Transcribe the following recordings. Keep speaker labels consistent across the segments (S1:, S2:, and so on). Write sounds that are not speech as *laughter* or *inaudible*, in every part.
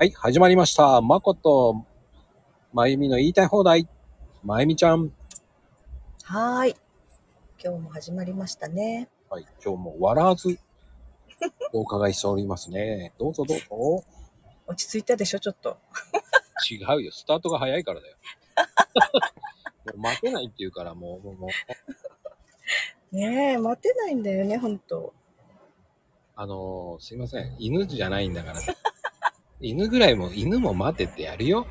S1: はい、始まりました。まこと、まゆみの言いたい放題。まゆみちゃん。
S2: はーい。今日も始まりましたね。
S1: はい、今日も笑わず、*laughs* お伺いしておりますね。どうぞどうぞ。
S2: 落ち着いたでしょ、ちょっと。
S1: 違うよ、スタートが早いからだよ。*laughs* もう待てないって言うから、もう、もう、もう
S2: ねえ、待てないんだよね、ほんと。
S1: あのーすいません。犬じゃないんだから。犬ぐらいも、犬も待てってやるよ。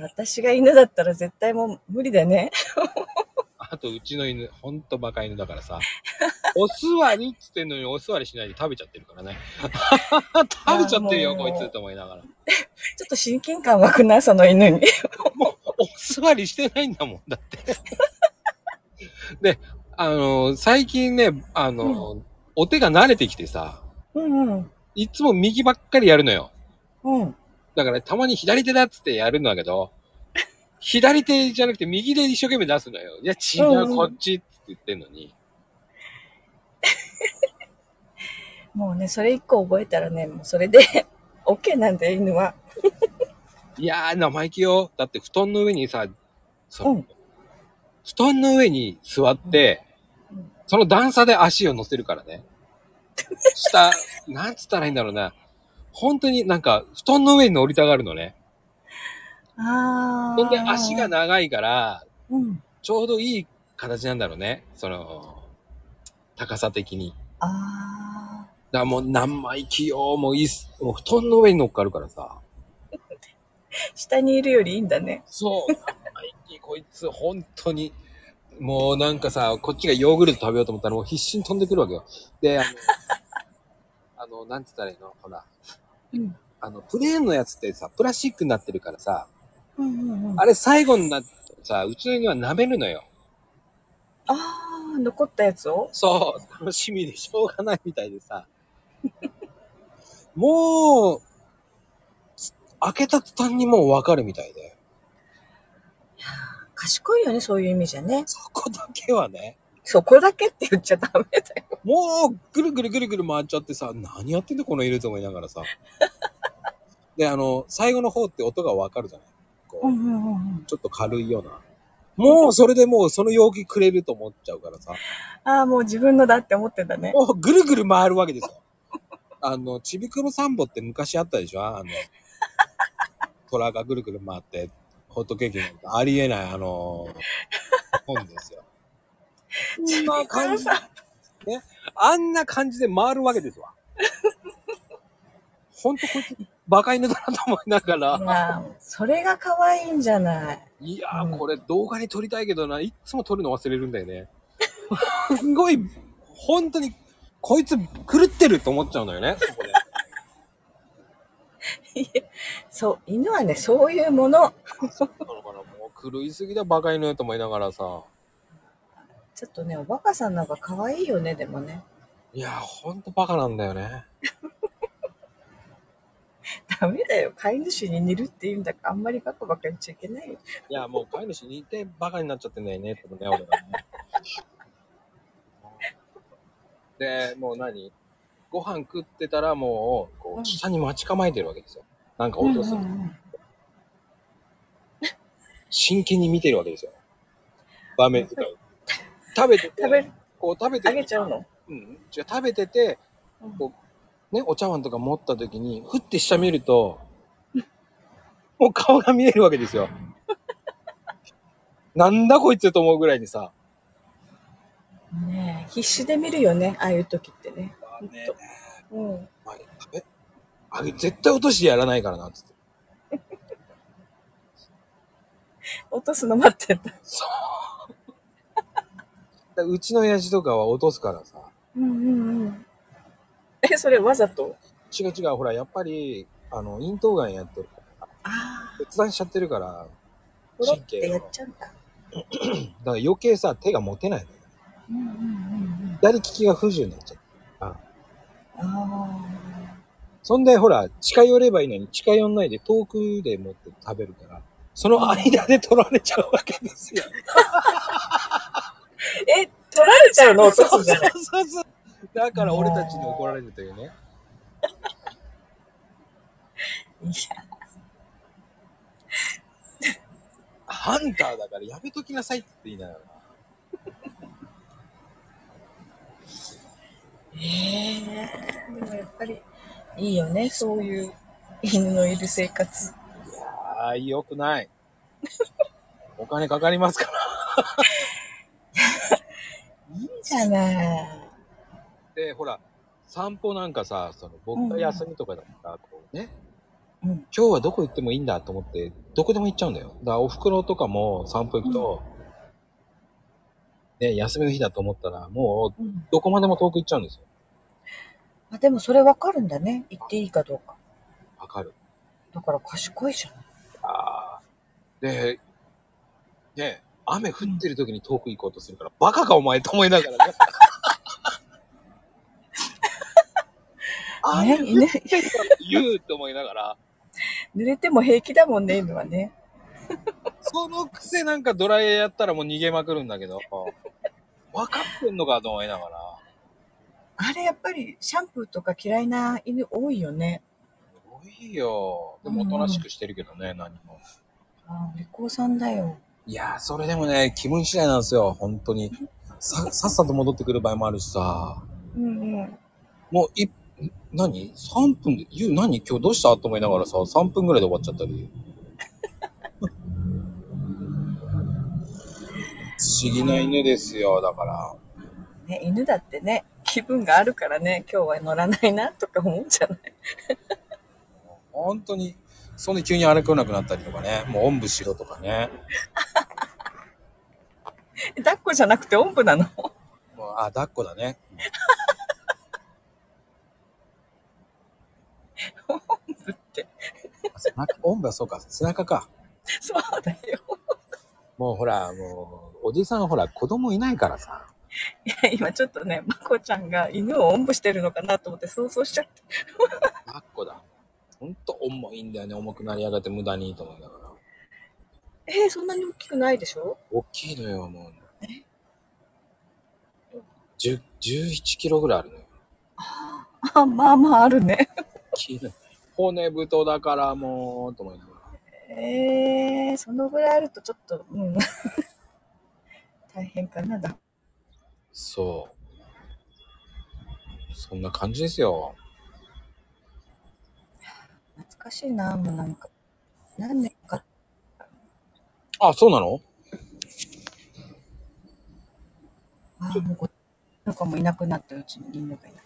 S2: 私が犬だったら絶対もう無理だね。
S1: あと、うちの犬、ほんとバカ犬だからさ。お座りっつってんのにお座りしないで食べちゃってるからね。*laughs* 食べちゃってるよ、こいつと思いながら。
S2: ちょっと親近感湧くな、その犬に。
S1: もう、お座りしてないんだもん、だって。で、あの、最近ね、あの、お手が慣れてきてさ、
S2: うんうん。
S1: いつも右ばっかりやるのよ。
S2: うん。
S1: だから、たまに左手だっつってやるんだけど、*laughs* 左手じゃなくて右で一生懸命出すのよ。いや、違う、
S2: うんうん
S1: こっちって言ってんのに。*laughs*
S2: もうね、それ一個覚えたらね、もうそれで *laughs* OK なんだよ、犬は。
S1: いやー、生意気よ。だって布団の上にさ、そう、
S2: うん
S1: 布団の上に座って、
S2: うんうん
S1: その段差で足を乗せるからね。下、なんつったらいいんだろうな。本当になんか、布団の上に乗りたがるのね。
S2: あ
S1: ほんで、足が長いから、
S2: うん。
S1: ちょうどいい形なんだろうね。その、高さ的に。
S2: あ
S1: だからもう生意気よ。もういいっす。もう布団の上に乗っかるからさ。
S2: ー。下にいるよりいいんだね。
S1: そう。こいつ、本当に。もうなんかさ、こっちがヨーグルト食べようと思ったらもう必死に飛んでくるわけよ。で、あの、あの、なんつったらいいの？ほら。
S2: うん。
S1: あの、プレーンのやつってさ、プラスチックになってるからさ、
S2: うんうんうん。
S1: あれ最後になってさ、うちの犬は舐めるのよ。
S2: あー、残ったやつを？
S1: そう、楽しみでしょうがないみたいでさ。*laughs* もう、開けた途端にもうわかるみたいで。
S2: 賢いよね、そういう意味じゃね。
S1: そこだけはね、
S2: そこだけって言っちゃダメだよ。
S1: もうぐるぐるぐるぐる回っちゃってさ、何やってんだこの犬と思いながらさ。*laughs* で、あの、最後の方って音がわかるじゃない？こう、
S2: うんうんうんうん。
S1: ちょっと軽いような。もうそれでもうその容器くれると思っちゃうからさ。
S2: ああ、もう自分のだって思ってんだね。
S1: もうぐるぐる回るわけですよ。あの、ちびくろサンボって昔あったでしょ？あの、虎がぐるぐる回って、ホットケーキなんかありえない、あの、本ですよ。こんな感じで、ね。あんな感じで回るわけですわ。ほんとこいつ、バカ犬だなと思いなが
S2: い
S1: ら、
S2: やーそれが可愛いんじゃない。
S1: いやー、
S2: うん
S1: これ動画に撮りたいけどな、いっつも撮るの忘れるんだよね。すごい、本当に、こいつ狂ってると思っちゃうのよね、そこで。
S2: そう、犬はね、そういうもの。
S1: だからもう狂いすぎだバカ犬と思いながらさ。
S2: ちょっとね、おバカさんなんか可愛いよね、でもね。
S1: いやー、ほんとバカなんだよね。*laughs*
S2: ダメだよ。飼い主に似るって言うんだから、あんまりバカバカ言っちゃいけないよ。
S1: いや、もう飼い主似てバカになっちゃってんだよね、ってね、俺がね。*laughs* で、もう何？ご飯食ってたらもう、こう下に待ち構えてるわけですよ。なんか落とす。
S2: うんうんうん
S1: 真剣に見てるわけですよ。場面とか。食べてて、
S2: 食べる、
S1: こう食べて
S2: あげちゃうの？
S1: うん。違う、食べてて、
S2: うん
S1: こう、ね、お茶碗とか持った時に、ふって下見ると、*laughs* もう顔が見えるわけですよ。*laughs* なんだこいつと思うぐらいにさ。
S2: ねえ必死で見るよね、ああいう時ってね。ほんと
S1: ね
S2: うん。
S1: あえあれ、絶対落としてやらないからな、つって。*laughs*
S2: 落とすの待ってんだ。
S1: そう。だうちの親父とかは落とすからさ。
S2: うんうんうん。え、それわざと？
S1: 違う違う、ほら、やっぱり、あの、咽頭がんやってるから、
S2: ああ、
S1: 切断しちゃってるから、
S2: ポロってやっちゃうんだ。*clears throat*
S1: だから余計さ、手が持てないのよ。
S2: うんうんうんうん。
S1: 左利きが不自由になっちゃう。
S2: ああ。
S1: そんで、ほら、近寄ればいいのに、近寄んないで遠くで持って食べるから、その間で取られちゃうわけですよ。*laughs*
S2: え、取られちゃうの落とすじゃない。
S1: そうそうそう。だから俺たちに怒られるというね。ハンターだからやめときなさいって言いながら。
S2: ええでもやっぱりいいよね、そういう犬のいる生活。
S1: ああ、良くない。お金かかりますから。
S2: ゃない。
S1: で、ほら、散歩なんかさ、その僕が休みとかだったら、こうね、
S2: うん。
S1: 今日はどこ行ってもいいんだと思って、どこでも行っちゃうんだよ。だからお袋とかも散歩行くと、ね、休みの日だと思ったら、もう
S2: うん、
S1: どこまでも遠く行っちゃうんですよ。
S2: あでもそれわかるんだね。言っていいかどうか。
S1: わかる。
S2: だから賢いじゃん。
S1: ああ。で、ね、雨降ってる時に遠く行こうとするから、バカかお前と思いながらね。*laughs* 雨降
S2: ね、犬、
S1: ってるから言うと思いながら、
S2: 濡れても平気だもんね、犬はね。
S1: そのくせなんかドライヤーやったらもう逃げまくるんだけど、分かってんのかと思いながら、
S2: あれやっぱりシャンプーとか嫌いな犬多いよね。
S1: 多いよ。でもおとなしくしてるけどね、何も。
S2: ああ、お利口さんだよ。
S1: いやー、それでもね、気分次第なんですよ、本当に。さ、さっさと戻ってくる場合もあるしさ。
S2: うんうん。
S1: もう、い、何 ?3 分で、ゆう何？今日どうした？と思いながらさ、3分ぐらいで終わっちゃったり。不思議な犬ですよ、だから。
S2: ね、犬だってね、気分があるからね、今日は乗らないなとか思うじゃない？
S1: 本当に、そんで急に歩けなくなったりとかね、もうおんぶしろとかね。*laughs*
S2: 抱っこじゃなくておんぶなの？
S1: もうあ、抱っこだね。*laughs*
S2: おんぶって。
S1: 背中おんぶはそうか、背中か。
S2: そうだよ。
S1: もうほら、もう、おじさんほら、子供いないからさ。
S2: いや、今ちょっとね、まこちゃんが犬をおんぶしてるのかなと思って想像しちゃって。
S1: 抱っこだ。ほんと重いんだよね、重くなりやがって無駄にと思いながら。
S2: えー、そんなに大きくないでしょ？
S1: 大きいのよ、もう。10 11キロぐらいあるのよ。
S2: あ、まあまああるね。
S1: 大きいのよ。骨太だからもう、と思いながら。
S2: えー、そのぐらいあるとちょっと、うん。*laughs* 大変かな、だ。
S1: そう。そんな感じですよ。
S2: 懐かしいな、もうなんか。何年か。
S1: あ、そうなの？
S2: あ、もうご、なんかもういなくなったうちに犬がいない。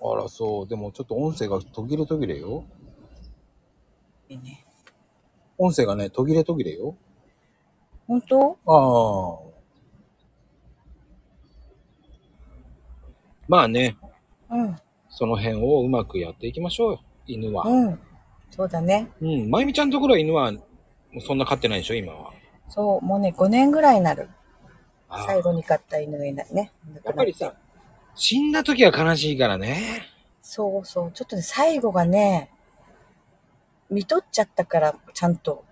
S1: あら、そう。でもちょっと音声が途切れ途切れよ。
S2: いいね。
S1: 音声がね、途切れ途切れよ。
S2: 本当？
S1: ああ。まあね、
S2: うん。
S1: その辺をうまくやっていきましょうよ、犬は。
S2: うん。そうだね。
S1: うん。まゆみちゃんのところは犬は、そんな飼ってないでしょ、今は。
S2: そう、もうね、5年ぐらいになる。最後に飼った犬がいないね。
S1: やっぱりさ、死んだ時は悲しいからね。
S2: そうそう。ちょっとね、最後がね、見とっちゃったから、ちゃんと。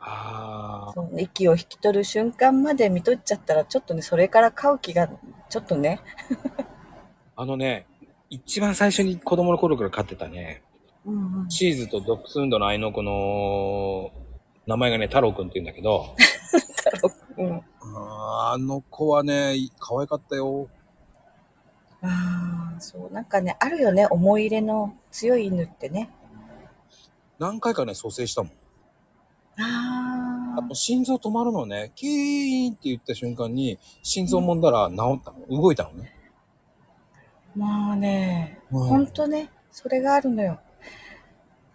S1: ああ。
S2: 息を引き取る瞬間まで見とっちゃったら、ちょっとね、それから飼う気が、ちょっとね。*laughs*
S1: あのね、一番最初に子供の頃から飼ってたね、
S2: うんうん。
S1: チーズとドッグスンドの愛の子の名前がね、太郎くんって言うんだけど、
S2: うん。
S1: あーあの子はね、可愛かったよ。
S2: ああ、そう。なんかね、あるよね、思い入れの強い犬ってね。
S1: 何回かね、蘇生したもん。
S2: あ
S1: やっぱ心臓止まるのね、キーンって言った瞬間に、心臓揉んだら治ったの。動いたのね。
S2: あ。まあね、
S1: うん
S2: ほんとね、それがあるのよ。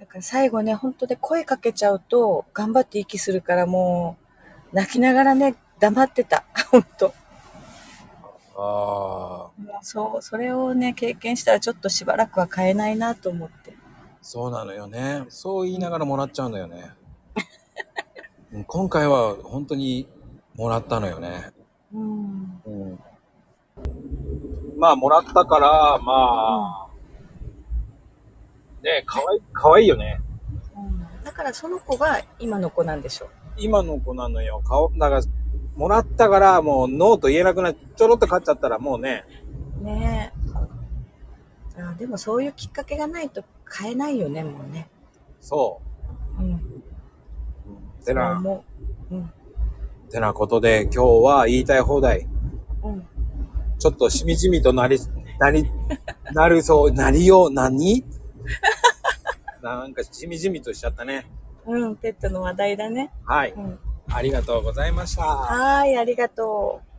S2: だから最後ね、ほんとで声かけちゃうと、頑張って息するからもう、泣きながらね、黙ってた。ほんと。
S1: ああ、
S2: そう、それをね、経験したらちょっとしばらくは買えないなと思って。
S1: そうなのよね。そう言いながらもらっちゃうんだよね。*laughs* うん今回は本当にもらったのよね。
S2: うん。
S1: うん。まあ、もらったから、まあ、ねかわいい、かわいいよね。
S2: うん、だからその子が今の子なんでしょ
S1: 今の子なのよ。顔、だから、もらったから、もう、ノーと言えなくなっちょろっと買っちゃったら、もうね、
S2: う。ねえ。あでもそういうきっかけがないと買えないよね、もうね。
S1: そ
S2: うん。
S1: う。て
S2: そう
S1: な、
S2: 思う。うん。
S1: てなことで、今日は言いたい放題。
S2: うん。
S1: ちょっとしみじみとなり、なり、なるそう、なりよう、何？*laughs* なんかしみじみとしちゃったね。
S2: うん、ペットの話題だね。
S1: はい。
S2: うん。
S1: ありがとうございました。
S2: はーい、ありがとう。